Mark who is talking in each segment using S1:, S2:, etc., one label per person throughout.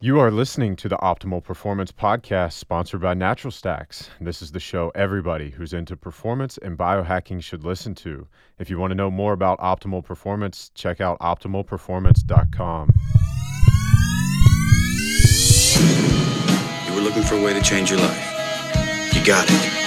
S1: You are listening to the Optimal Performance Podcast sponsored by Natural Stacks. This is the show everybody who's into performance and biohacking should listen to. If you want to know more about optimal performance, check out optimalperformance.com.
S2: You were looking for a way to change your life. You got it.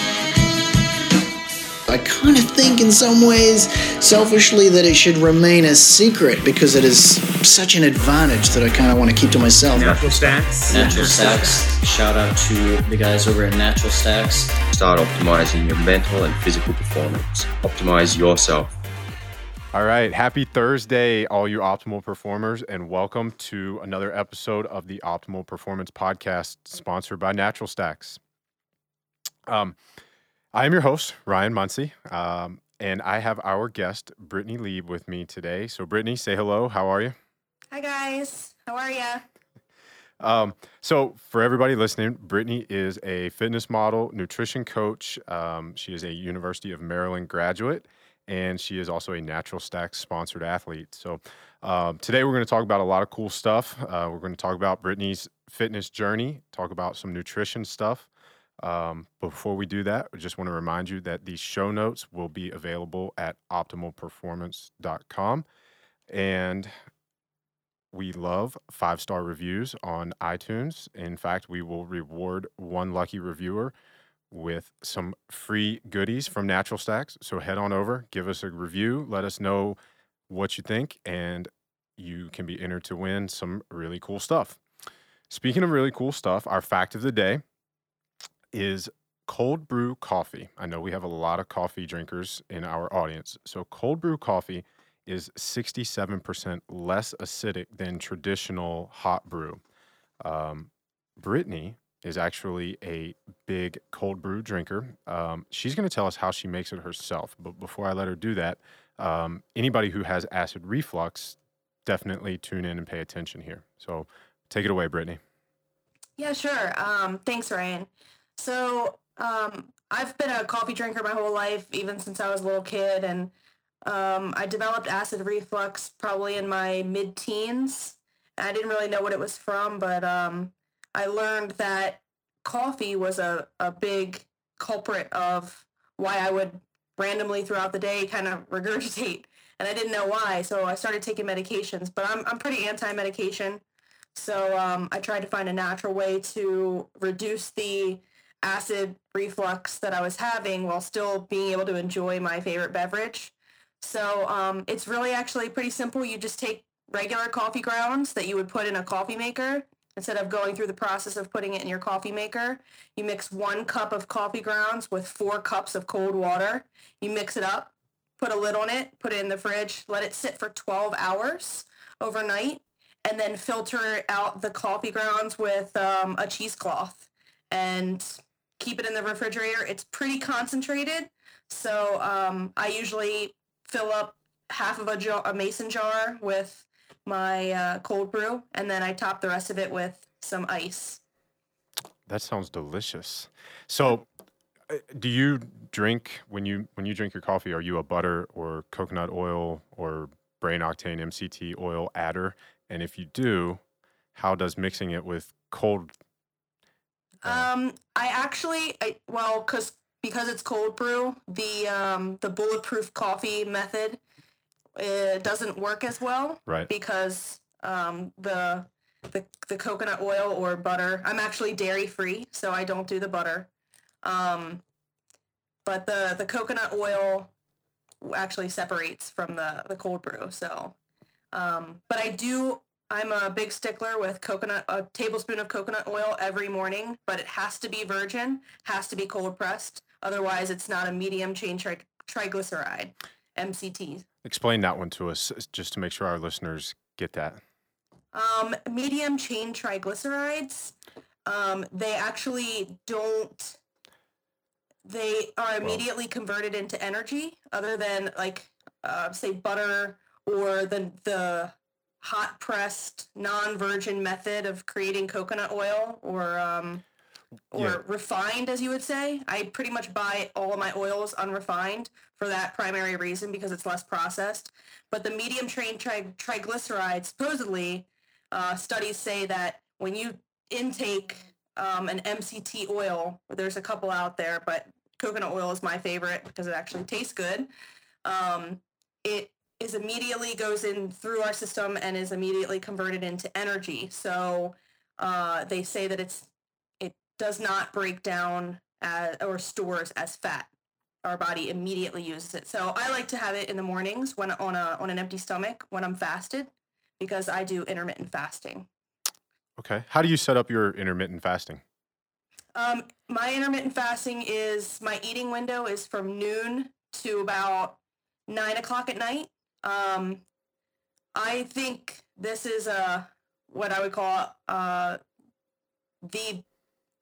S3: I kind of think, in some ways, selfishly, that it should remain a secret because it is such an advantage that I kind of want to keep to myself.
S4: Natural Stacks.
S5: Natural Stacks. Shout out to the guys over at Natural Stacks.
S2: Start optimizing your mental and physical performance. Optimize yourself.
S1: All right. Happy Thursday, all you optimal performers, and welcome to another episode of the Optimal Performance Podcast sponsored by Natural Stacks. Um, I am your host, Ryan Munsey, um, and I have our guest, Brittany Lieb, with me today. So, Brittany, say hello. How are you?
S6: Hi guys, how are you?
S1: Um, so, for everybody listening, Brittany is a fitness model, nutrition coach. Um, she is a University of Maryland graduate, and she is also a Natural Stacks sponsored athlete. So, um, today we're going to talk about a lot of cool stuff. Uh, we're going to talk about Brittany's fitness journey, talk about some nutrition stuff. Um, before we do that, I just want to remind you that the show notes will be available at optimalperformance.com. And we love five star reviews on iTunes. In fact, we will reward one lucky reviewer with some free goodies from Natural Stacks. So head on over, give us a review, let us know what you think, and you can be entered to win some really cool stuff. Speaking of really cool stuff, our fact of the day is cold brew coffee. I know we have a lot of coffee drinkers in our audience. So, cold brew coffee is 67% less acidic than traditional hot brew. Um, Brittany is actually a big cold brew drinker. Um, she's going to tell us how she makes it herself. But before I let her do that, um, anybody who has acid reflux, definitely tune in and pay attention here. So, take it away, Brittany.
S6: Yeah, sure. Um, thanks, Ryan. So um, I've been a coffee drinker my whole life, even since I was a little kid, and um, I developed acid reflux probably in my mid-teens. I didn't really know what it was from, but um, I learned that coffee was a, a big culprit of why I would randomly throughout the day kind of regurgitate, and I didn't know why. So I started taking medications, but I'm I'm pretty anti-medication. So um, I tried to find a natural way to reduce the acid reflux that I was having while still being able to enjoy my favorite beverage. So um, it's really actually pretty simple. You just take regular coffee grounds that you would put in a coffee maker. Instead of going through the process of putting it in your coffee maker, you mix one cup of coffee grounds with four cups of cold water. You mix it up, put a lid on it, put it in the fridge, let it sit for 12 hours overnight, and then filter out the coffee grounds with um, a cheesecloth. And keep it in the refrigerator. It's pretty concentrated, so um, I usually fill up half of a, jar, a mason jar with my uh, cold brew, and then I top the rest of it with some ice.
S1: That sounds delicious. So, uh, do you drink when you when you drink your coffee? Are you a butter or coconut oil or brain octane MCT oil adder? And if you do, how does mixing it with cold
S6: um, I actually, I well, cause because it's cold brew, the um the bulletproof coffee method it doesn't work as well.
S1: Right.
S6: Because um the the the coconut oil or butter. I'm actually dairy free, so I don't do the butter. Um, but the the coconut oil actually separates from the the cold brew. So, um, but I do I'm a big stickler with coconut, a tablespoon of coconut oil every morning, but it has to be virgin, has to be cold pressed. Otherwise, it's not a medium chain tri- triglyceride, MCT.
S1: Explain that one to us just to make sure our listeners get that.
S6: Um, medium chain triglycerides, um, they actually don't, they are immediately converted into energy other than like, uh, say, butter or the, the hot pressed non-virgin method of creating coconut oil or um, or yeah. refined as you would say i pretty much buy all of my oils unrefined for that primary reason because it's less processed but the medium chain tri- triglycerides supposedly uh, studies say that when you intake um, an MCT oil, there's a couple out there, but coconut oil is my favorite because it actually tastes good. Um, it is immediately goes in through our system and is immediately converted into energy. So uh, they say that it's it does not break down as, or stores as fat. Our body immediately uses it. So I like to have it in the mornings when on a on an empty stomach when I'm fasted because I do intermittent fasting.
S1: Okay. How do you set up your intermittent fasting?
S6: Um, my intermittent fasting is my eating window is from noon to about nine o'clock at night. Um, I think this is a what I would call uh, the.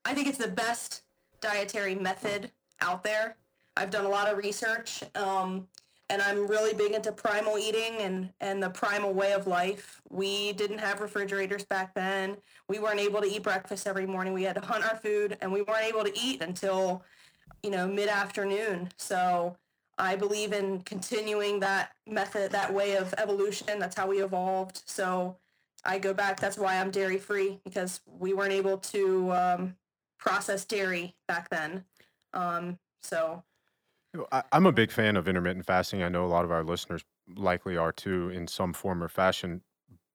S6: I think it's the best dietary method out there. I've done a lot of research, um, and I'm really big into primal eating and and the primal way of life. We didn't have refrigerators back then. We weren't able to eat breakfast every morning. We had to hunt our food, and we weren't able to eat until you know mid afternoon. So I believe in continuing that method, that way of evolution. That's how we evolved. So I go back. That's why I'm dairy free because we weren't able to um, process dairy back then. Um, so
S1: I'm a big fan of intermittent fasting. I know a lot of our listeners likely are too in some form or fashion.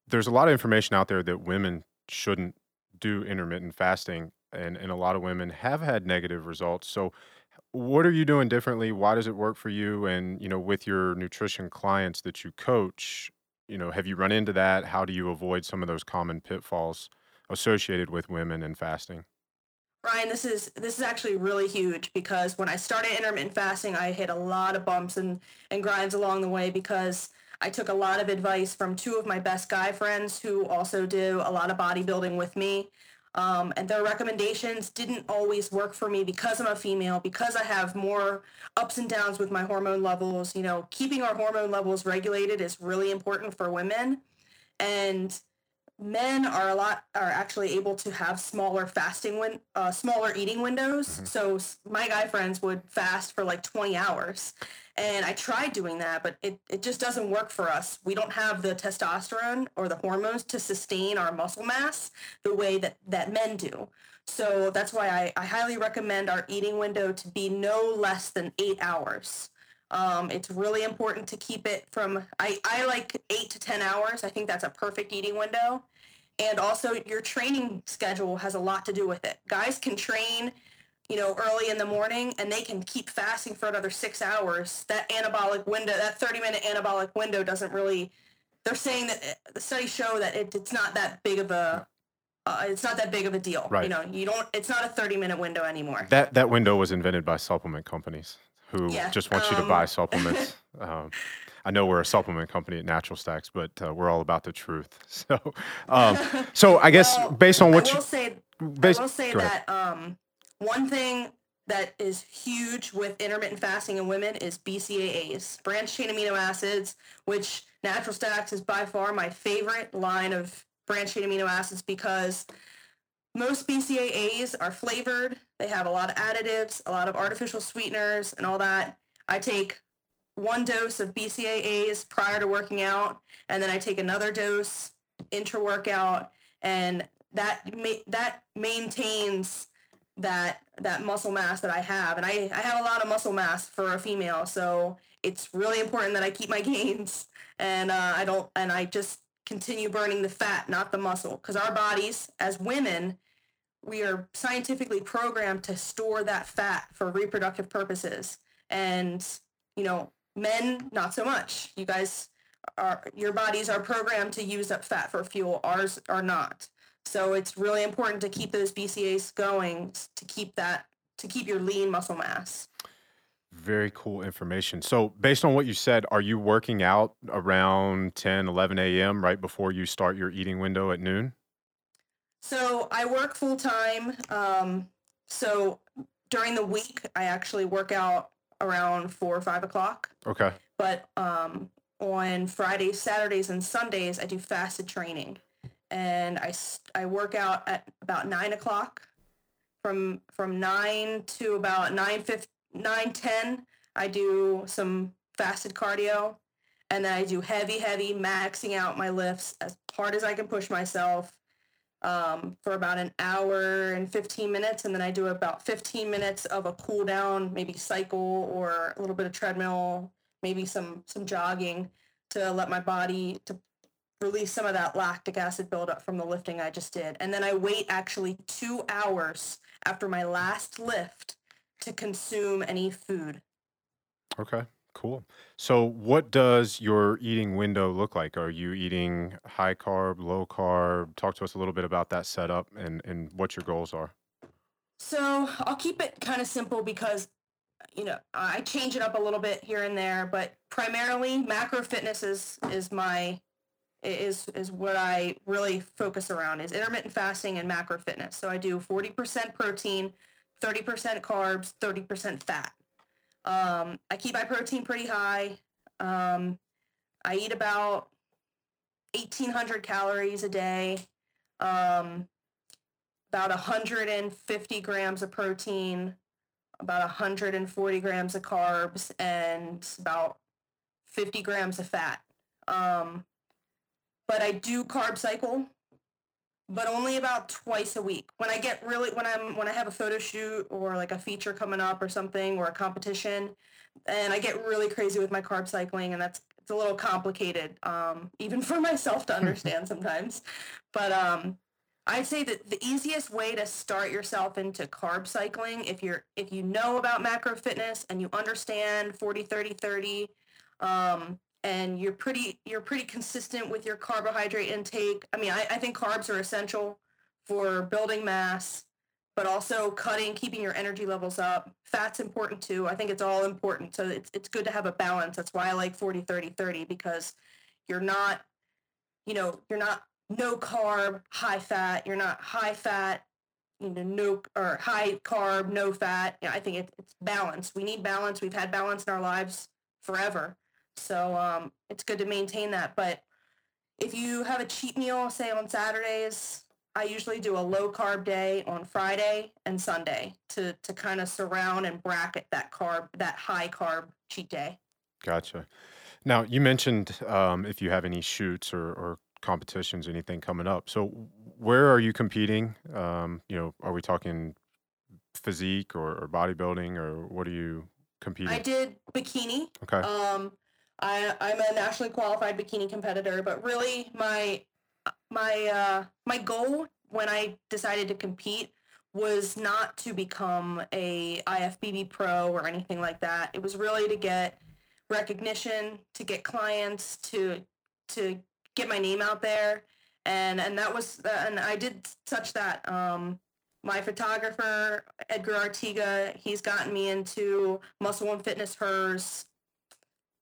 S1: There's a lot of information out there that women shouldn't do intermittent fasting, and, and a lot of women have had negative results. So, what are you doing differently? Why does it work for you? And, you know, with your nutrition clients that you coach, you know, have you run into that? How do you avoid some of those common pitfalls associated with women and fasting?
S6: Ryan, this is this is actually really huge because when I started intermittent fasting, I hit a lot of bumps and and grinds along the way because I took a lot of advice from two of my best guy friends who also do a lot of bodybuilding with me. Um, and their recommendations didn't always work for me because I'm a female, because I have more ups and downs with my hormone levels. You know, keeping our hormone levels regulated is really important for women. And men are a lot are actually able to have smaller fasting win uh, smaller eating windows. Mm-hmm. so my guy friends would fast for like 20 hours. And i tried doing that but it, it just doesn't work for us. We don't have the testosterone or the hormones to sustain our muscle mass the way that that men do. So that's why I, I highly recommend our eating window to be no less than eight hours um, it's really important to keep it from, I, I like eight to 10 hours. I think that's a perfect eating window. And also your training schedule has a lot to do with it. Guys can train, you know, early in the morning and they can keep fasting for another six hours. That anabolic window, that 30 minute anabolic window doesn't really, they're saying that the studies show that it, it's not that big of a, uh, it's not that big of a deal.
S1: Right.
S6: You know, you don't, it's not a 30 minute window anymore.
S1: That, that window was invented by supplement companies who
S6: Yeah,
S1: just want you to buy
S6: um,
S1: supplements. um, I know we're a supplement company at Natural Stacks, but uh, we're all about the truth. So, um, so I guess
S6: Well,
S1: based on what
S6: I
S1: you
S6: will say,
S1: based,
S6: I will say that um, one thing that is huge with intermittent fasting in women is BCAAs, branched chain amino acids, which Natural Stacks is by far my favorite line of branched chain amino acids because most BCAAs are flavored. They have a lot of additives, a lot of artificial sweeteners, and all that. I take one dose of BCAAs prior to working out, and then I take another dose intra workout, and that ma- that maintains that that muscle mass that I have, and I I have a lot of muscle mass for a female, so it's really important that I keep my gains, and uh, I don't and I just continue burning the fat, not the muscle, because our bodies as women we are scientifically programmed to store that fat for reproductive purposes and you know men not so much you guys are your bodies are programmed to use up fat for fuel ours are not so it's really important to keep those BCAAs going to keep that to keep your lean muscle mass
S1: Very cool information. So, based on what you said, are you working out around 10, 11 a.m. right before you start your eating window at noon?
S6: So I work full time. Um, so during the week, I actually work out around four or five o'clock.
S1: Okay.
S6: But um, on Fridays, Saturdays, and Sundays, I do fasted training, and I I work out at about nine o'clock. From from nine to about nine fifty nine ten, I do some fasted cardio, and then I do heavy, heavy, maxing out my lifts as hard as I can push myself um, for about an hour and 15 minutes, and then I do about 15 minutes of a cool down, maybe cycle or a little bit of treadmill, maybe some some jogging to let my body to release some of that lactic acid buildup from the lifting I just did. And then I wait actually two hours after my last lift to consume any food.
S1: Okay, cool. So, what does your eating window look like? Are you eating high carb, low carb? Talk to us a little bit about that setup and, and what your goals are.
S6: So, I'll keep it kind of simple because you know, I change it up a little bit here and there, but primarily macro fitness is is my is is what I really focus around is intermittent fasting and macro fitness. So I do 40% protein, 30% carbs, 30% fat. Um, I keep my protein pretty high. Um, I eat about 1,800 calories a day, um, about 150 grams of protein, about 140 grams of carbs, and about 50 grams of fat. Um, but I do carb cycle, but only about twice a week. When I get really when I'm when I have a photo shoot or like a feature coming up or something or a competition, and I get really crazy with my carb cycling, and that's it's a little complicated, um, even for myself to understand sometimes. But um, I'd say that the easiest way to start yourself into carb cycling, if you're if you know about macro fitness and you understand 40 30 30, um, and you're pretty you're pretty consistent with your carbohydrate intake. I mean, I, I think carbs are essential for building mass, but also cutting, keeping your energy levels up. Fat's important too. I think it's all important. So it's it's good to have a balance. That's why I like 40 30 30 because you're not you know, you're not no carb, high fat. You're not high fat, you know, no or high carb, no fat. You know, I think it, it's balance. We need balance. We've had balance in our lives forever. So um, it's good to maintain that. But if you have a cheat meal, say on Saturdays, I usually do a low carb day on Friday and Sunday to to kind of surround and bracket that carb, that high carb cheat day.
S1: Gotcha. Now you mentioned um, if you have any shoots or, or competitions, anything coming up. So where are you competing? Um, you know, are we talking physique or, or bodybuilding, or what are you competing?
S6: I did bikini.
S1: Okay.
S6: Um, I I'm a nationally qualified bikini competitor, but really my my uh, my goal when I decided to compete was not to become a IFBB pro or anything like that. It was really to get recognition, to get clients, to to get my name out there, and and that was uh, and I did such that. Um, my photographer Edgar Artiga, he's gotten me into Muscle and Fitness Hers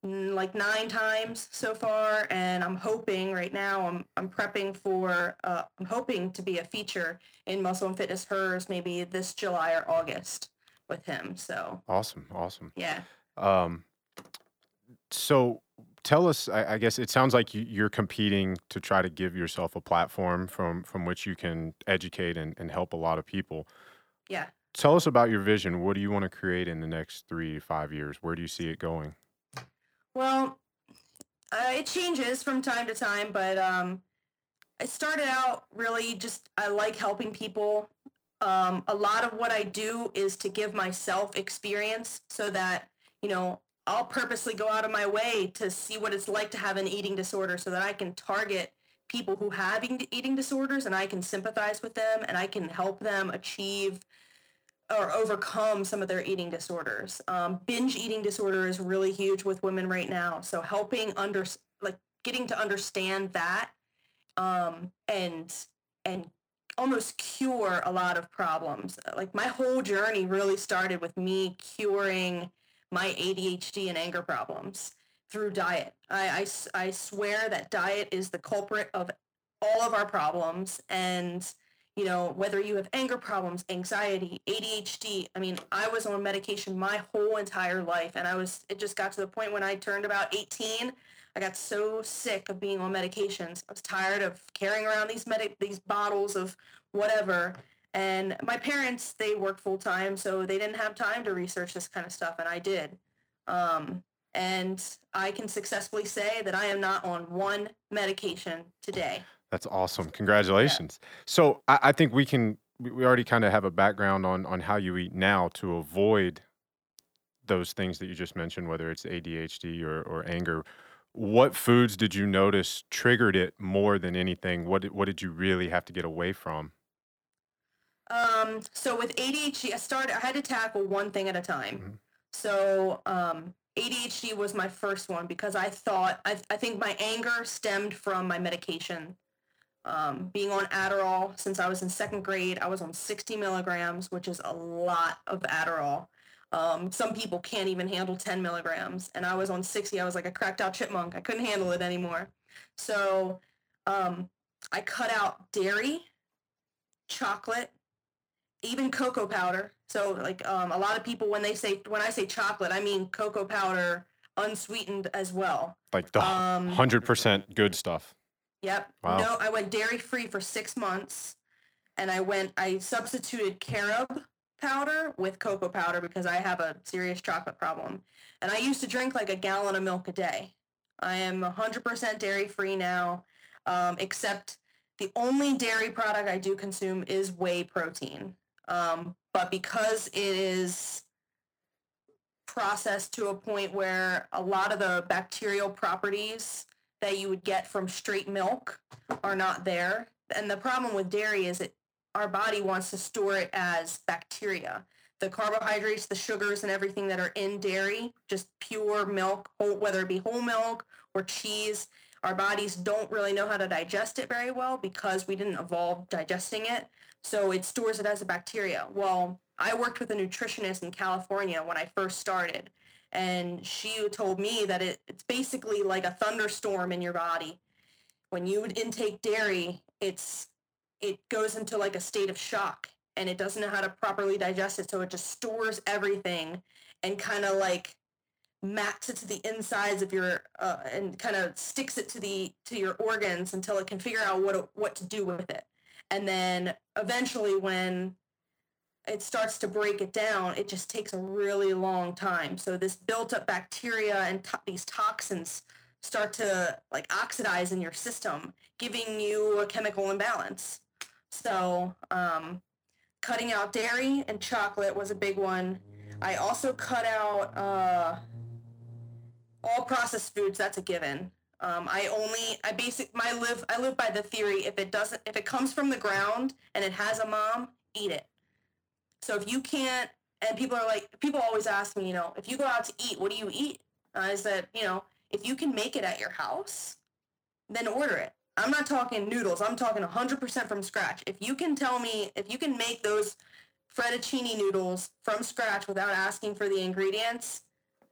S6: like nine times so far and i'm hoping right now i'm, I'm prepping for uh, i'm hoping to be a feature in muscle and fitness hers maybe this july or august with him so.
S1: Awesome awesome.
S6: Yeah.
S1: Um so tell us I, I guess it sounds like you, you're competing to try to give yourself a platform from from which you can educate and, and help a lot of people.
S6: Yeah.
S1: Tell us about your vision. What do you want to create in the next three five years? Where do you see it going
S6: well, uh, it changes from time to time, but um, I started out really just I like helping people. Um, a lot of what I do is to give myself experience so that you know I'll purposely go out of my way to see what it's like to have an eating disorder so that I can target people who have eating disorders and I can sympathize with them and I can help them achieve or overcome some of their eating disorders. Um, binge eating disorder is really huge with women right now. So helping under like getting to understand that um, and and almost cure a lot of problems. Like my whole journey really started with me curing my ADHD and anger problems through diet. I, I, I swear that diet is the culprit of all of our problems and you know, whether you have anger problems, anxiety, ADHD. I mean, I was on medication my whole entire life. And I was, it just got to the point when I turned about 18, I got so sick of being on medications. I was tired of carrying around these medic, these bottles of whatever. And my parents, they work full time, so they didn't have time to research this kind of stuff. And I did. Um, and I can successfully say that I am not on one medication today.
S1: That's awesome. Congratulations. So I, I think we can we, already kind of have a background on on how you eat now to avoid those things that you just mentioned, whether it's ADHD or, or anger. What foods did you notice triggered it more than anything? What did, what did you really have to get away from?
S6: Um, so with ADHD, I started. I had to tackle one thing at a time.
S1: Mhm.
S6: So um, ADHD was my first one because I thought I, I think my anger stemmed from my medication. Um, being on Adderall since I was in second grade, I was on 60 milligrams, which is a lot of Adderall. Um, some people can't even handle 10 milligrams, and I was on 60. I was like a cracked out chipmunk. I couldn't handle it anymore. So um, I cut out dairy, chocolate, even cocoa powder. So like um, a lot of people when they say when I say chocolate, I mean cocoa powder unsweetened as well.
S1: Like the
S6: Um,
S1: hundred percent good stuff.
S6: Yep.
S1: Wow.
S6: No, I went dairy free for six months, and I went. I substituted carob powder with cocoa powder because I have a serious chocolate problem, and I used to drink like a gallon of milk a day. I am 100% dairy free now, um, except the only dairy product I do consume is whey protein. Um, but because it is processed to a point where a lot of the bacterial properties that you would get from straight milk are not there. And the problem with dairy is it our body wants to store it as bacteria. The carbohydrates, the sugars, and everything that are in dairy, just pure milk, whole, whether it be whole milk or cheese, our bodies don't really know how to digest it very well because we didn't evolve digesting it. So it stores it as a bacteria. Well, I worked with a nutritionist in California when I first started, and she told me that it, it's basically like a thunderstorm in your body. When you would intake dairy, it's it goes into like a state of shock and it doesn't know how to properly digest it, so it just stores everything and kind of like mats it to the insides of your uh, and kind of sticks it to the to your organs until it can figure out what what to do with it. And then eventually when it starts to break it down, it just takes a really long time. So this built up bacteria and to- these toxins start to like oxidize in your system, giving you a chemical imbalance. So um, cutting out dairy and chocolate was a big one. I also cut out uh, all processed foods. That's a given. Um, I only I basic my live I live by the theory if it doesn't if it comes from the ground and it has a mom, eat it. So if you can't, and people are like, people always ask me, you know, if you go out to eat, what do you eat? I said, you know, if you can make it at your house, then order it. I'm not talking noodles. I'm talking 100% from scratch. If you can tell me, if you can make those fettuccine noodles from scratch without asking for the ingredients,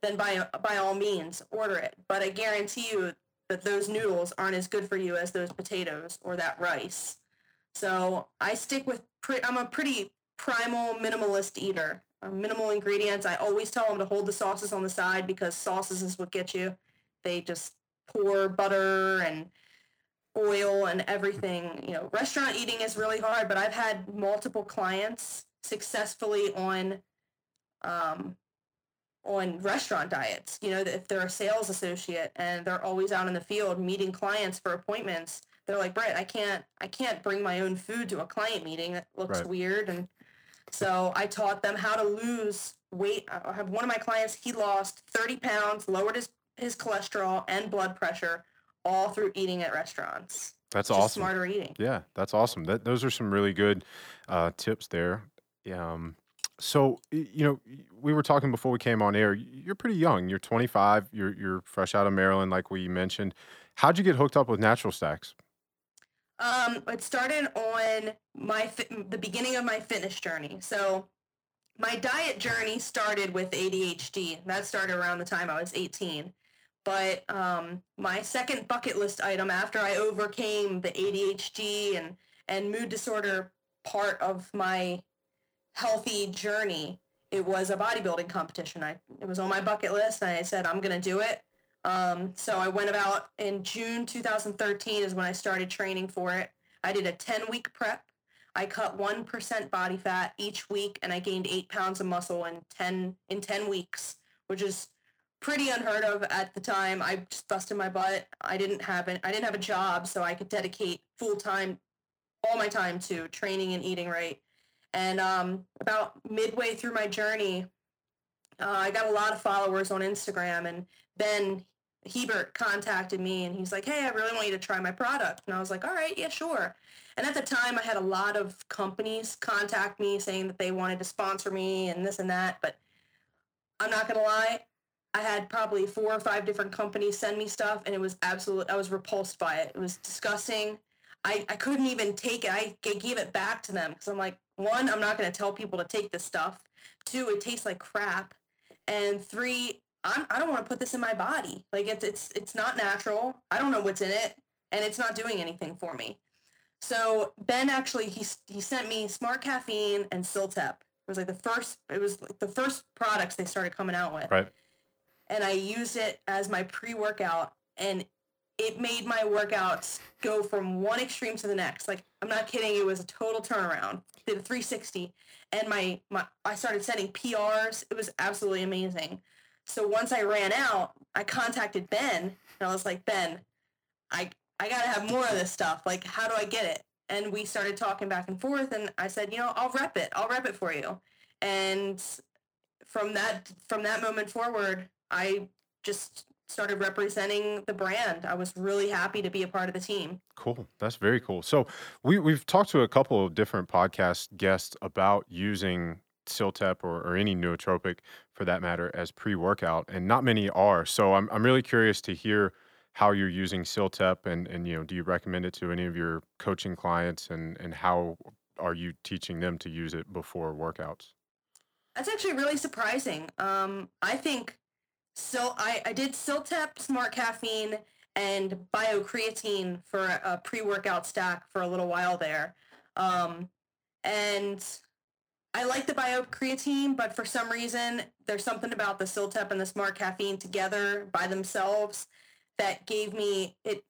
S6: then by by all means order it. But I guarantee you that those noodles aren't as good for you as those potatoes or that rice. So I stick with. Pre- I'm a pretty primal minimalist eater. Uh, minimal ingredients. I always tell them to hold the sauces on the side because sauces is what get you. They just pour butter and oil and everything. You know, restaurant eating is really hard, but I've had multiple clients successfully on um, on restaurant diets. You know, if they're a sales associate and they're always out in the field meeting clients for appointments, they're like, Brett, I can't, I can't bring my own food to a client meeting. That looks
S1: Right.
S6: weird. And so I taught them how to lose weight. I have one of my clients. He lost 30 pounds, lowered his his cholesterol and blood pressure, all through eating at restaurants.
S1: That's
S6: Just
S1: awesome.
S6: smarter eating.
S1: Yeah, that's awesome. That those are some really good uh, tips there. Um, so you know, we were talking before we came on air. You're pretty young. You're 25. You're you're fresh out of Maryland, like we mentioned. How'd you get hooked up with Natural Stacks?
S6: Um, it started on my fit, the beginning of my fitness journey. So my diet journey started with ADHD. That started around the time I was 18. But um, my second bucket list item after I overcame the ADHD and, and mood disorder part of my healthy journey, it was a bodybuilding competition. I, it was on my bucket list and I said, I'm going to do it. Um, so I went about in June 2013 is when I started training for it. I did a 10 week prep. I cut 1% body fat each week and I gained eight pounds of muscle in 10, in 10 weeks, which is pretty unheard of at the time. I just busted my butt. I didn't have an, I didn't have a job, so I could dedicate full time, all my time to training and eating right. And um, about midway through my journey, uh, I got a lot of followers on Instagram, and Ben Hebert contacted me, and he's like, "Hey, I really want you to try my product." And I was like, "All right, yeah, sure." And at the time, I had a lot of companies contact me saying that they wanted to sponsor me and this and that, but I'm not gonna lie, I had probably four or five different companies send me stuff, and it was absolute. I was repulsed by it. It was disgusting. I, I couldn't even take it. I gave it back to them because I'm like, one, I'm not going to tell people to take this stuff. Two, it tastes like crap. And three, I'm, I don't want to put this in my body. Like it's it's it's not natural. I don't know what's in it, and it's not doing anything for me. So Ben actually he he sent me Smart Caffeine and CILTEP. It was like the first. It was like the first products they started coming out with.
S1: Right.
S6: And I used it as my pre-workout, and it made my workouts go from one extreme to the next. Like I'm not kidding. It was a total turnaround. Did a 360, and my my I started setting PRs. It was absolutely amazing. So once I ran out, I contacted Ben, and I was like, Ben, I I gotta have more of this stuff. Like, how do I get it? And we started talking back and forth, and I said, you know, I'll rep it. I'll rep it for you. And from that from that moment forward, I just started representing the brand. I was really happy to be a part of the team.
S1: Cool. That's very cool. So we we've talked to a couple of different podcast guests about using CILTEP or, or any nootropic for that matter as pre-workout, and not many are. So I'm I'm really curious to hear how you're using CILTEP and and you know do you recommend it to any of your coaching clients and and how are you teaching them to use it before workouts?
S6: That's actually really surprising. Um, I think so. I, I did CILTEP, Smart Caffeine, and Biocreatine for a pre-workout stack for a little while there, um, and I like the Biocreatine, but for some reason there's something about the CILTEP and the Smart Caffeine together by themselves that gave me it.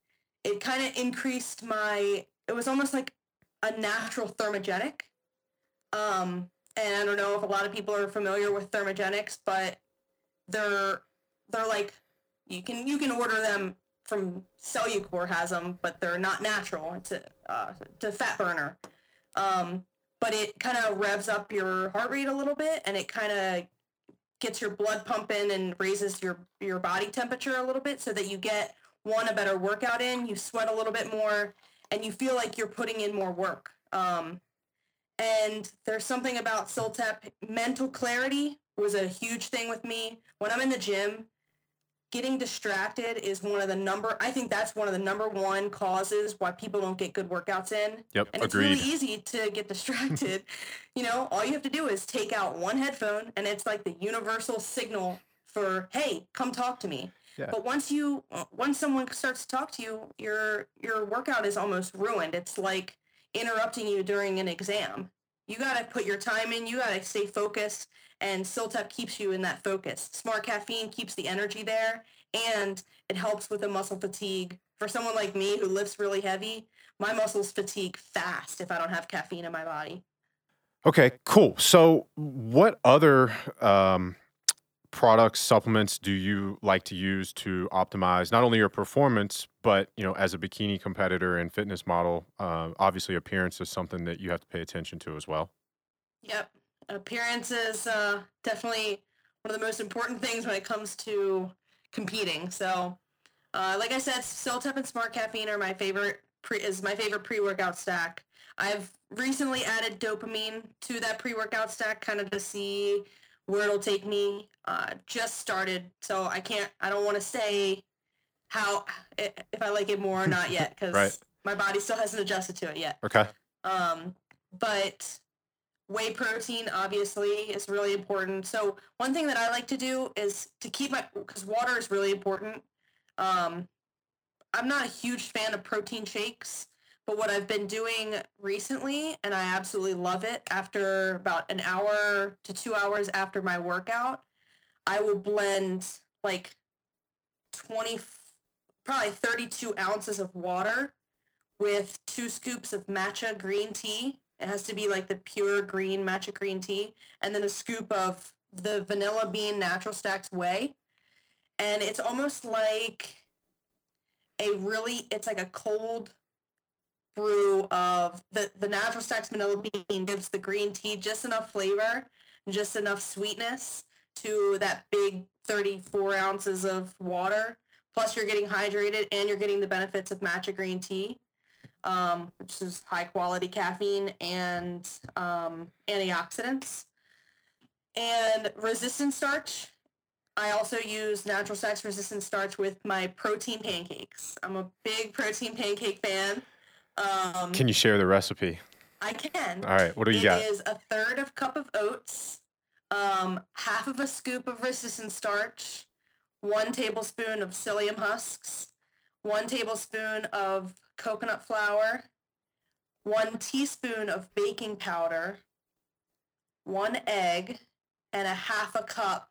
S6: It kind of increased my. It was almost like a natural thermogenic. Um, and I don't know if a lot of people are familiar with thermogenics, but they're they're like you can you can order them from Cellucor has them, but they're not natural. It's a uh, it's a fat burner, um, but it kind of revs up your heart rate a little bit, and it kind of gets your blood pumping and raises your your body temperature a little bit, so that you get one a better workout in. You sweat a little bit more, and you feel like you're putting in more work. Um, and there's something about CILTEP. Mental clarity was a huge thing with me. When I'm in the gym, getting distracted is one of the number I think that's one of the number one causes why people don't get good workouts in.
S1: Yep,
S6: and it's really easy to get distracted. you know, all you have to do is take out one headphone and it's like the universal signal for, "Hey, come talk to me."
S1: Yeah.
S6: But once you once someone starts to talk to you, your your workout is almost ruined. It's like interrupting you during an exam. You got to put your time in. You got to stay focused. And CILTEP keeps you in that focus. Smart caffeine keeps the energy there, and it helps with the muscle fatigue. For someone like me who lifts really heavy, my muscles fatigue fast if I don't have caffeine in my body.
S1: Okay, cool. So, what other um, products, supplements do you like to use to optimize not only your performance, but you know, as a bikini competitor and fitness model? Uh, obviously, appearance is something that you have to pay attention to as well.
S6: Yep, appearance is uh, definitely one of the most important things when it comes to competing. So, uh, like I said, CILTEP and Smart Caffeine are my favorite. Pre- is my favorite pre-workout stack. I've recently added dopamine to that pre-workout stack, kind of to see where it'll take me. Uh, just started, so I can't. I don't want to say how if I like it more or not yet because
S1: Right.
S6: my body still hasn't adjusted to it yet.
S1: Okay.
S6: Um, but whey protein obviously is really important. So one thing that I like to do is to keep my because water is really important. Um, I'm not a huge fan of protein shakes, but what I've been doing recently, and I absolutely love it, after about an hour to two hours after my workout, I will blend like 20, probably 32 ounces of water with two scoops of matcha green tea. It has to be like the pure green matcha green tea, and then a scoop of the vanilla bean natural stacks whey. And it's almost like a really, it's like a cold brew of the the natural stacks vanilla bean gives the green tea just enough flavor, just enough sweetness to that big 34 ounces of water. Plus, you're getting hydrated and you're getting the benefits of matcha green tea, um, which is high quality caffeine and um, antioxidants. And resistant starch. I also use natural stacks resistant starch with my protein pancakes. I'm a big protein pancake fan. Um,
S1: Can you share the recipe?
S6: I can.
S1: All right, what do you
S6: It
S1: got?
S6: is a third of cup of oats, um, half of a scoop of resistant starch, one tablespoon of psyllium husks, one tablespoon of coconut flour, one teaspoon of baking powder, one egg, and a half a cup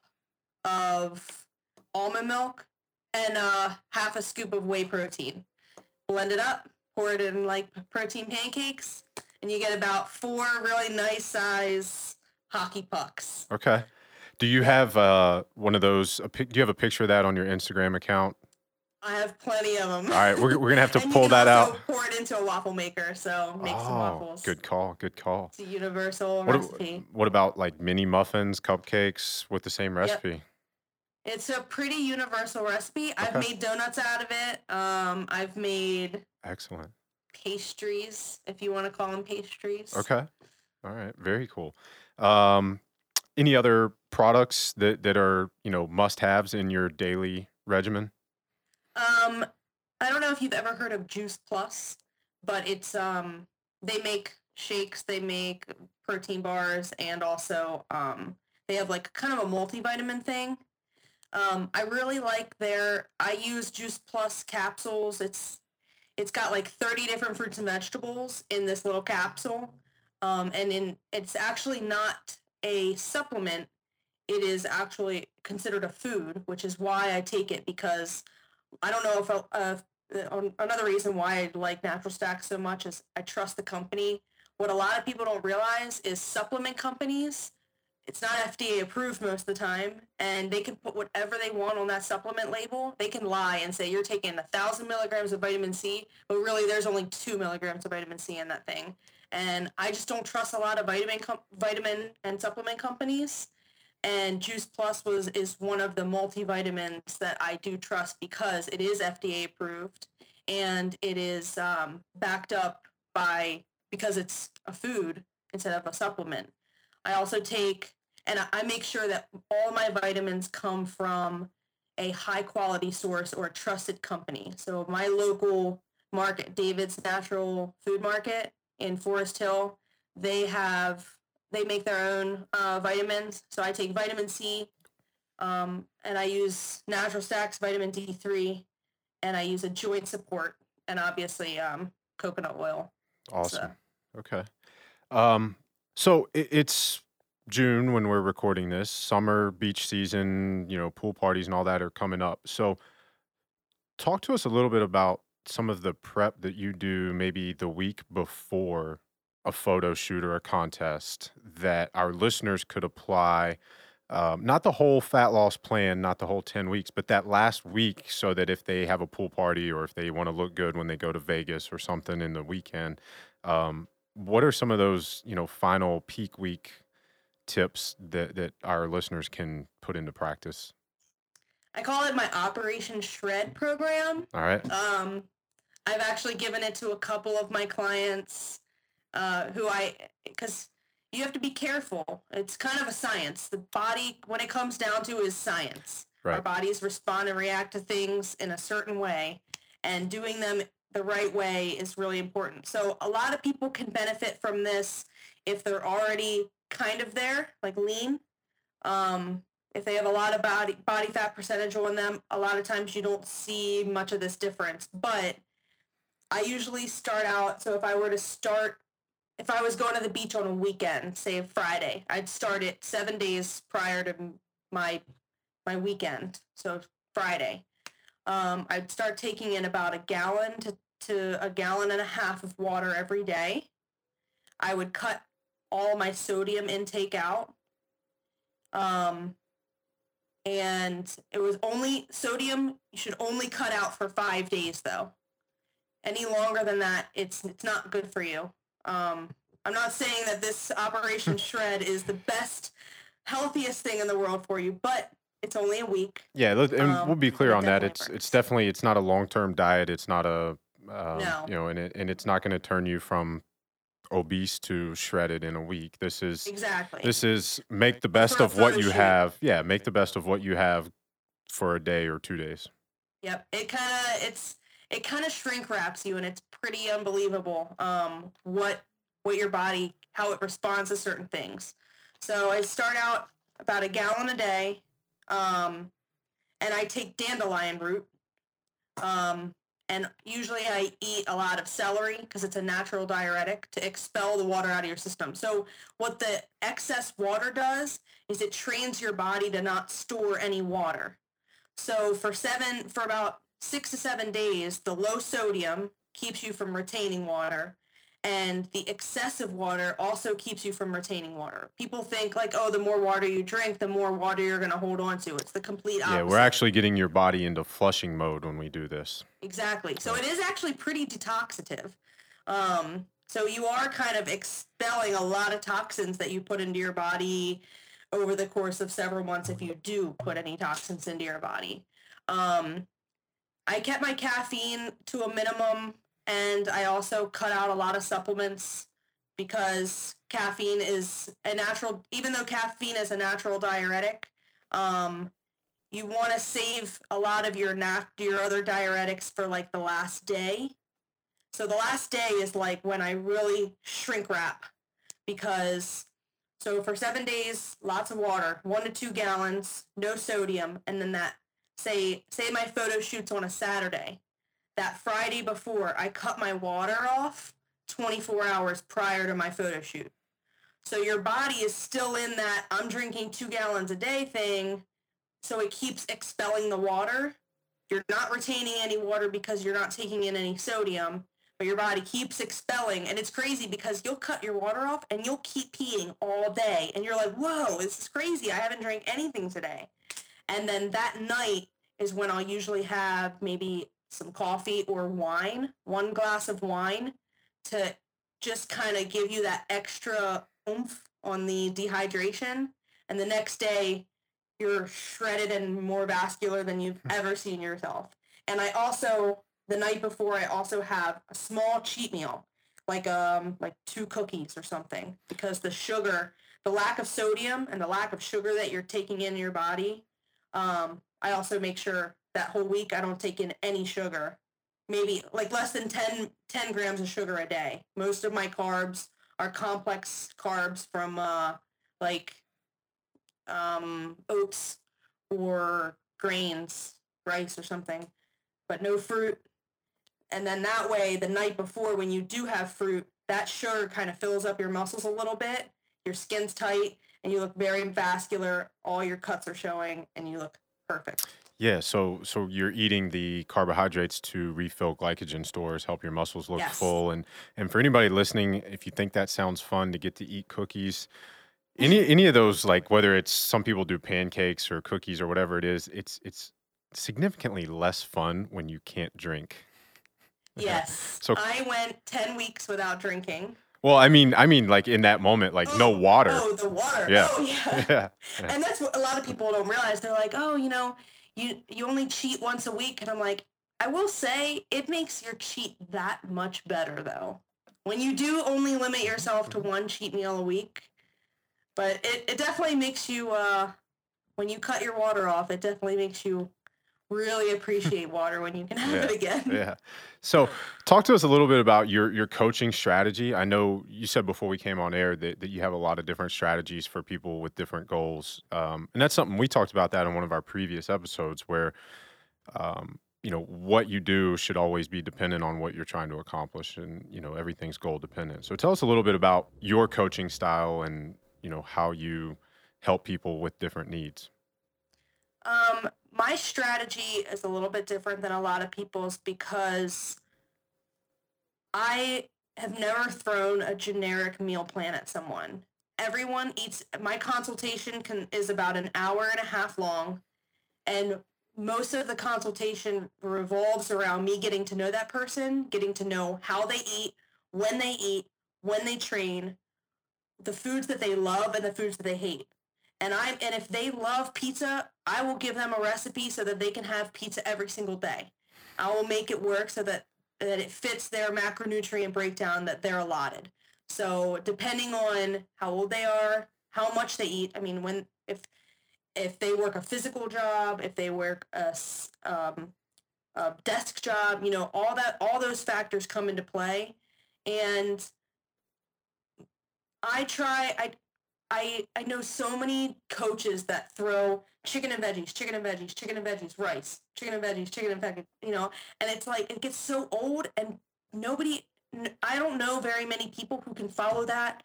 S6: of almond milk, and a half a scoop of whey protein. Blend it up, pour it in like protein pancakes, and you get about four really nice size hockey pucks.
S1: Okay. Do you have uh, one of those? A do you have a picture of that on your Instagram account?
S6: I have plenty of them.
S1: All right, we're, we're gonna have to pull that out.
S6: Pour it into a waffle maker, so make some
S1: Oh,
S6: waffles.
S1: good call. Good call.
S6: It's a universal
S1: What,
S6: recipe.
S1: what about like mini muffins, cupcakes with the same recipe?
S6: It's a pretty universal recipe. I've made donuts out of it. Um, I've made
S1: Excellent.
S6: pastries, if you want to call them pastries.
S1: Okay. All right. Very cool. Um, any other products that, that are, you know, must haves in your daily regimen?
S6: Um, I don't know if you've ever heard of Juice Plus, but it's um they make shakes, they make protein bars, and also um they have like kind of a multivitamin thing. Um, I really like their. I use Juice Plus capsules. It's it's got like 30 different fruits and vegetables in this little capsule, um, and in it's actually not a supplement. It is actually considered a food, which is why I take it because I don't know if uh, another reason why I like Natural Stack so much is I trust the company. What a lot of people don't realize is supplement companies. It's not FDA approved most of the time, and they can put whatever they want on that supplement label. They can lie and say you're taking a thousand milligrams of vitamin C, but really there's only two milligrams of vitamin C in that thing. And I just don't trust a lot of vitamin com- vitamin and supplement companies and Juice Plus was is one of the multivitamins that I do trust because it is FDA approved and it is um, backed up by because it's a food instead of a supplement. I also take and I- make sure that all my vitamins come from a high quality source or a trusted company. So my local market, David's Natural Food Market in Forest Hill, they have they make their own uh, vitamins. So I take vitamin C, um, and I use Natural Stacks vitamin D3, and I use a joint support, and obviously um, coconut oil.
S1: Awesome. Okay. Um, so it, it's June when we're recording this. Summer beach season, you know, pool parties and all that are coming up. So talk to us a little bit about some of the prep that you do maybe the week before a photo shoot or a contest that our listeners could apply um, not the whole fat loss plan, not the whole 10 weeks, but that last week so that if they have a pool party or if they want to look good when they go to Vegas or something in the weekend, um, what are some of those, you know, final peak week tips that, that our listeners can put into practice?
S6: I call it my Operation Shred program.
S1: All right.
S6: Um, I've actually given it to a couple of my clients uh, who I, because you have to be careful. It's kind of a science. The body, when it comes down to, is science. Our
S1: Right.
S6: bodies respond and react to things in a certain way, and doing them the right way is really important. So a lot of people can benefit from this if they're already kind of there, like lean. Um, if they have a lot of body body fat percentage on them, a lot of times you don't see much of this difference. But I usually start out. So if I were to start, if I was going to the beach on a weekend, say Friday, I'd start it seven days prior to my my weekend. So Friday, um, I'd start taking in about a gallon to, to a gallon and a half of water every day. I would cut all my sodium intake out. Um, and it was only sodium you should only cut out for five days though any longer than that, it's it's not good for you. Um, I'm not saying that this Operation Shred is the best, healthiest thing in the world for you, but it's only a week.
S1: Yeah, and
S6: Um,
S1: we'll be clear on that. It's
S6: works.
S1: it's definitely it's not a long term diet. It's not a um,
S6: No.
S1: you know, and it and it's not going to turn you from obese to shredded in a week. This is
S6: Exactly.
S1: this is make the best
S6: for
S1: of what you
S6: shoot.
S1: have. Yeah, make the best of what you have for a day or two days.
S6: Yep. It kind of it's it kind of shrink wraps you, and it's pretty unbelievable. Um, what what your body how it responds to certain things. So I start out about a gallon a day, um, and I take dandelion root. Um, and usually I eat a lot of celery because it's a natural diuretic to expel the water out of your system. So what the excess water does is it trains your body to not store any water. So for seven, for about six to seven days, the low sodium keeps you from retaining water, and the excessive water also keeps you from retaining water. People think like, oh, the more water you drink, the more water you're going to hold on to. It's the complete opposite.
S1: Yeah, we're actually getting your body into flushing mode when we do this.
S6: Exactly. So it is actually pretty detoxative. Um, so you are kind of expelling a lot of toxins that you put into your body over the course of several months if you do put any toxins into your body. Um, I kept my caffeine to a minimum and I also cut out a lot of supplements because caffeine is a natural even though caffeine is a natural diuretic, um, you want to save a lot of your nat- your other diuretics for like the last day. So the last day is like when I really shrink wrap because so for 7 days lots of water, 1 to 2 gallons, no sodium and then that say say my photo shoots on a Saturday. That Friday before I cut my water off 24 hours prior to my photo shoot. So your body is still in that I'm drinking 2 gallons a day thing so it keeps expelling the water. You're not retaining any water because you're not taking in any sodium, but your body keeps expelling. And it's crazy because you'll cut your water off and you'll keep peeing all day. And you're like, whoa, this is crazy. I haven't drank anything today. And then that night is when I'll usually have maybe some coffee or wine, one glass of wine to just kind of give you that extra oomph on the dehydration. And the next day, you're shredded and more vascular than you've ever seen yourself. And I also the night before I also have a small cheat meal, like um like two cookies or something, because the sugar, the lack of sodium and the lack of sugar that you're taking in your body, um, I also make sure that whole week I don't take in any sugar. Maybe like less than 10, 10 grams of sugar a day. Most of my carbs are complex carbs from uh like um, oats or grains, rice or something, but no fruit. And then that way, the night before, when you do have fruit, that sugar kind of fills up your muscles a little bit. Your skin's tight, and you look very vascular. All your cuts are showing, and you look perfect.
S1: Yeah, so so you're eating the carbohydrates to refill glycogen stores, help your muscles look
S6: Yes.
S1: full, and and for anybody listening, if you think that sounds fun to get to eat cookies, any any of those like whether it's some people do pancakes or cookies or whatever it is, it's it's significantly less fun when you can't drink.
S6: Yes.
S1: So-
S6: I went 10 weeks without drinking.
S1: Well, I mean, I mean, like in that moment, like no
S6: Oh,
S1: water.
S6: Oh, the water.
S1: Yeah.
S6: Oh, yeah.
S1: yeah,
S6: and that's what a lot of people don't realize. They're like, oh, you know, you you only cheat once a week, and I'm like, I will say it makes your cheat that much better though. When you do only limit yourself to one cheat meal a week, but it, it definitely makes you uh when you cut your water off, it definitely makes you really appreciate water when you can have it again.
S1: yeah. So, talk to us a little bit about your your coaching strategy. I know you said before we came on air that, that you have a lot of different strategies for people with different goals, um, and that's something we talked about that in one of our previous episodes, where um, you know what you do should always be dependent on what you're trying to accomplish, and you know everything's goal dependent. So, tell us a little bit about your coaching style and you know how you help people with different needs.
S6: Um, my strategy is a little bit different than a lot of people's because I have never thrown a generic meal plan at someone. Everyone eats. My consultation can is about an hour and a half long, and most of the consultation revolves around me getting to know that person, getting to know how they eat, when they eat, when they train, the foods that they love and the foods that they hate. And I and if they love pizza, I will give them a recipe so that they can have pizza every single day. I will make it work so that that it fits their macronutrient breakdown that they're allotted. So depending on how old they are, how much they eat. I mean, when if if they work a physical job, if they work a, um, a desk job, you know, all that all those factors come into play, and I try I I I know so many coaches that throw chicken and veggies, chicken and veggies, chicken and veggies, rice, chicken and veggies, chicken and veggies, you know, and it's like it gets so old and nobody I don't know very many people who can follow that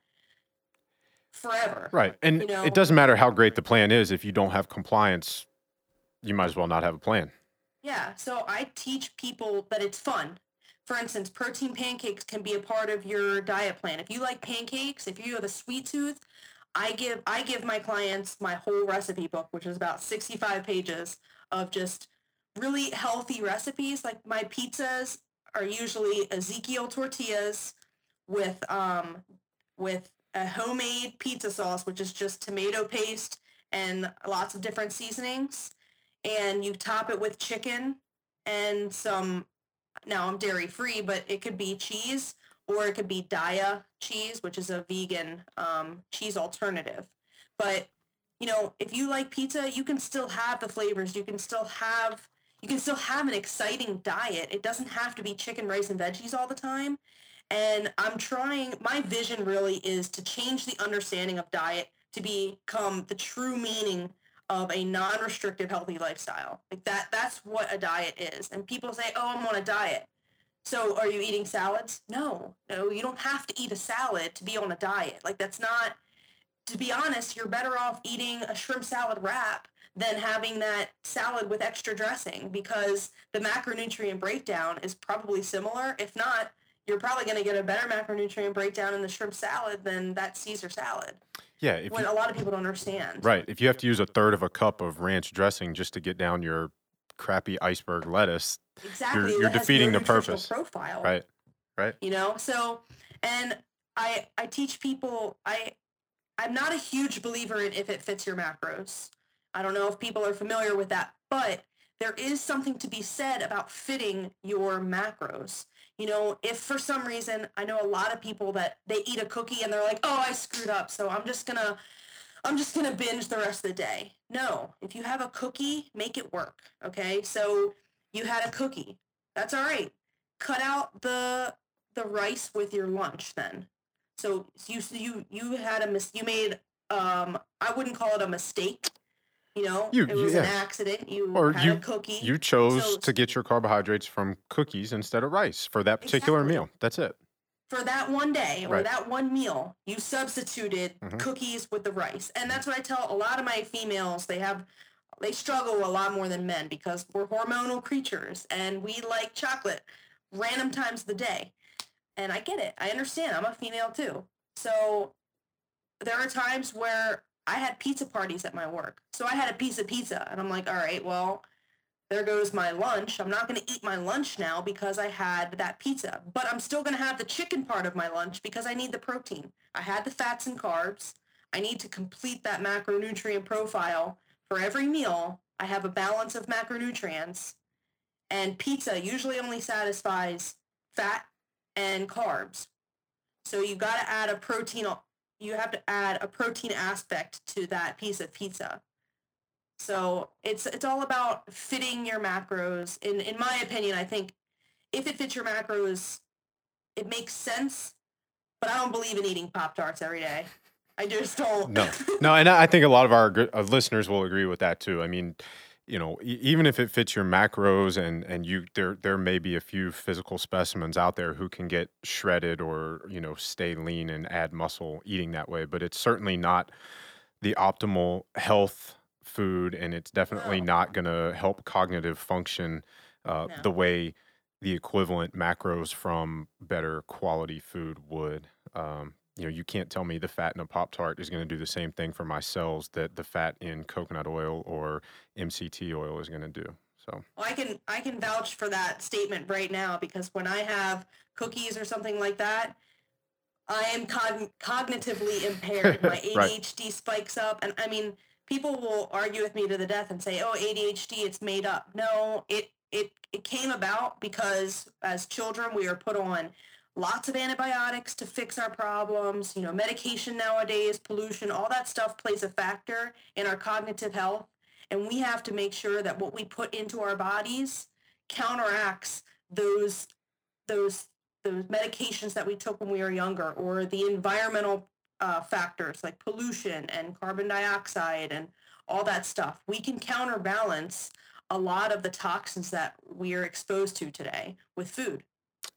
S6: forever.
S1: Right. And
S6: you know?
S1: it doesn't matter how great the plan is if you don't have compliance, you might as well not have a plan.
S6: Yeah, so I teach people that it's fun. For instance, protein pancakes can be a part of your diet plan. If you like pancakes, if you have a sweet tooth, I give I give my clients my whole recipe book, which is about 65 pages of just really healthy recipes. Like my pizzas are usually Ezekiel tortillas with um with a homemade pizza sauce, which is just tomato paste and lots of different seasonings. And you top it with chicken and some now I'm dairy free, but it could be cheese or it could be Daiya cheese, which is a vegan um, cheese alternative. But you know, if you like pizza, you can still have the flavors. You can still have you can still have an exciting diet. It doesn't have to be chicken, rice, and veggies all the time. And I'm trying. My vision really is to change the understanding of diet to become the true meaning of a non-restrictive healthy lifestyle. Like that. That's what a diet is. And people say, "Oh, I'm on a diet." So are you eating salads? No, no, you don't have to eat a salad to be on a diet. Like that's not, to be honest, you're better off eating a shrimp salad wrap than having that salad with extra dressing because the macronutrient breakdown is probably similar. If not, you're probably going to get a better macronutrient breakdown in the shrimp salad than that Caesar salad.
S1: Yeah, if
S6: When
S1: you,
S6: a lot of people don't understand.
S1: right. If you have to use a third of a cup of ranch dressing just to get down your crappy iceberg lettuce,
S6: Exactly.
S1: you're
S6: has
S1: defeating the purpose.
S6: Profile.
S1: right? Right.
S6: you know so and i i teach people i i'm not a huge believer in if it fits your macros i don't know if people are familiar with that but there is something to be said about fitting your macros you know if for some reason i know a lot of people that they eat a cookie and they're like oh i screwed up so i'm just gonna i'm just gonna binge the rest of the day no if you have a cookie make it work okay so you had a cookie that's all right cut out the the rice with your lunch then. So you you you had a mis- you made um I wouldn't call it a mistake. You know,
S1: You-
S6: it was
S1: yeah.
S6: an accident. You
S1: Or
S6: had
S1: you-
S6: a cookie.
S1: You chose
S6: So-
S1: to get your carbohydrates from cookies instead of rice for that particular
S6: Exactly.
S1: meal. That's it.
S6: For that one day or
S1: Right.
S6: that one meal, you substituted
S1: Mhm.
S6: cookies with the rice. And that's what I tell a lot of my females. They have they struggle a lot more than men because we're hormonal creatures and we like chocolate random times of the day. And I get it. I understand. I'm a female too. So there are times where I had pizza parties at my work. So I had a piece of pizza and I'm like, all right, well, there goes my lunch. I'm not going to eat my lunch now because I had that pizza, but I'm still going to have the chicken part of my lunch because I need the protein. I had the fats and carbs. I need to complete that macronutrient profile for every meal. I have a balance of macronutrients and pizza usually only satisfies fat and carbs. So you got to add a protein you have to add a protein aspect to that piece of pizza. So it's it's all about fitting your macros. In in my opinion, I think if it fits your macros, it makes sense. But I don't believe in eating Pop Tarts every day. I just don't.
S1: No, no, and I think a lot of our gr- uh, listeners will agree with that too. I mean, you know, even if it fits your macros, and and you there there may be a few physical specimens out there who can get shredded or you know stay lean and add muscle eating that way, but it's certainly not the optimal health food, and it's definitely
S6: No.
S1: not going to help cognitive function uh,
S6: No.
S1: the way the equivalent macros from better quality food would. Um, you know, you can't tell me the fat in a Pop Tart is going to do the same thing for my cells that the fat in coconut oil or MCT oil is going to do. So
S6: Well, I can I can vouch for that statement right now because when I have cookies or something like that, I am cogn- cognitively impaired. My
S1: Right.
S6: ADHD spikes up, and I mean, people will argue with me to the death and say, "Oh, ADHD, it's made up." No, it it it came about because as children we were put on lots of antibiotics to fix our problems. You know, medication nowadays, pollution, all that stuff plays a factor in our cognitive health, and we have to make sure that what we put into our bodies counteracts those those those medications that we took when we were younger or the environmental uh, factors like pollution and carbon dioxide and all that stuff we can counterbalance a lot of the toxins that we are exposed to today with food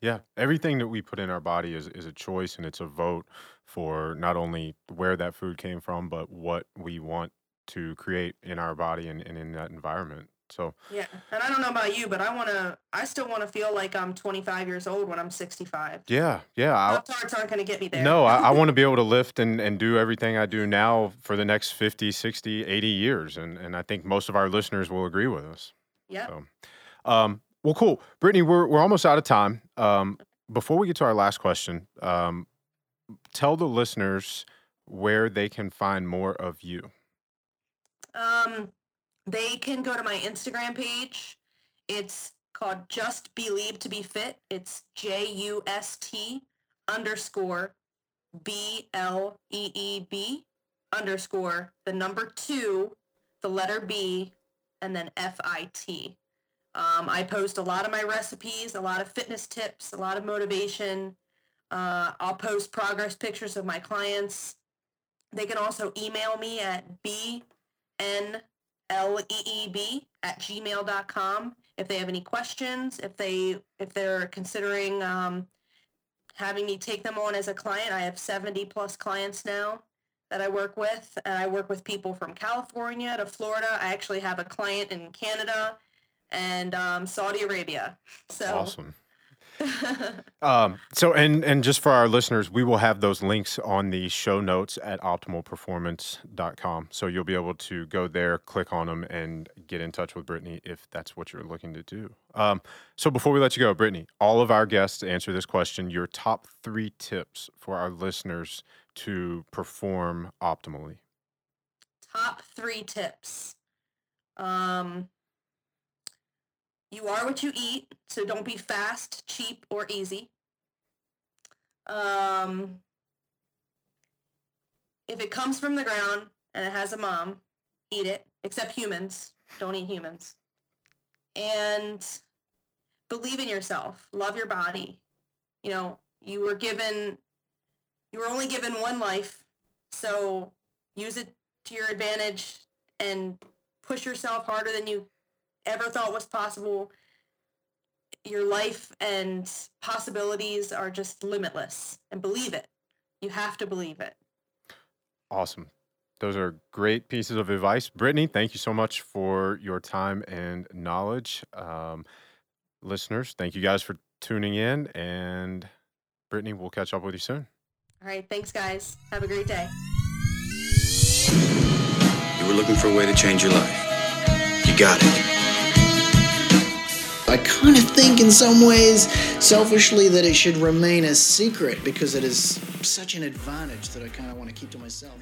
S1: Yeah, everything that we put in our body is is a choice and it's a vote for not only where that food came from, but what we want to create in our body and, and in that environment. So
S6: yeah and i don't know about you but i want to i still want to feel like i'm 25 years old when i'm 65
S1: yeah, yeah. I,
S6: pop tarts aren't going to get me there
S1: no, I, I want to be able to lift and, and do everything I do now for the next 50, 60, 80 years. And, and I think most of our listeners will agree with us.
S6: Yeah.
S1: So, um, well, cool. Brittany, we're, we're almost out of time. Um, before we get to our last question, um, tell the listeners where they can find more of you.
S6: Um, they can go to my Instagram page. It's called Just Believe to Be Fit. It's J U S T underscore B L E E B underscore the number two, the letter B, and then F I T. Um, I post a lot of my recipes, a lot of fitness tips, a lot of motivation. Uh, I'll post progress pictures of my clients. They can also email me at b n l e e b at gmail.com if they have any questions if they if they're considering um, having me take them on as a client. I have 70 plus clients now that i work with and i work with people from california to florida. I actually have a client in canada and um, saudi arabia. So
S1: Awesome. Um, so, and and just for our listeners, we will have those links on the show notes at optimalperformance.com. So you'll be able to go there, click on them, and get in touch with Brittany if that's what you're looking to do. Um, so before we let you go, Brittany, all of our guests answer this question: your top three tips for our listeners to perform optimally.
S6: top three tips. Um, you are what you eat, so don't be fast, cheap, or easy. Um, if it comes from the ground and it has a mom, eat it. Except humans, don't eat humans. And believe in yourself. Love your body. You know, you were given, you were only given one life, so use it to your advantage and push yourself harder than you ever thought was possible. Your life and possibilities are just limitless and believe it. You have to believe it.
S1: Awesome. Those are great pieces of advice. Brittany, thank you so much for your time and knowledge. Um, listeners, thank you guys for tuning in. And Brittany, we'll catch up with you soon.
S6: All right, thanks guys. Have a great day.
S2: You were looking for a way to change your life. You got it.
S3: I kind of think, in some ways, selfishly, that it should remain a secret because it is such an advantage that I kind of want to keep to myself.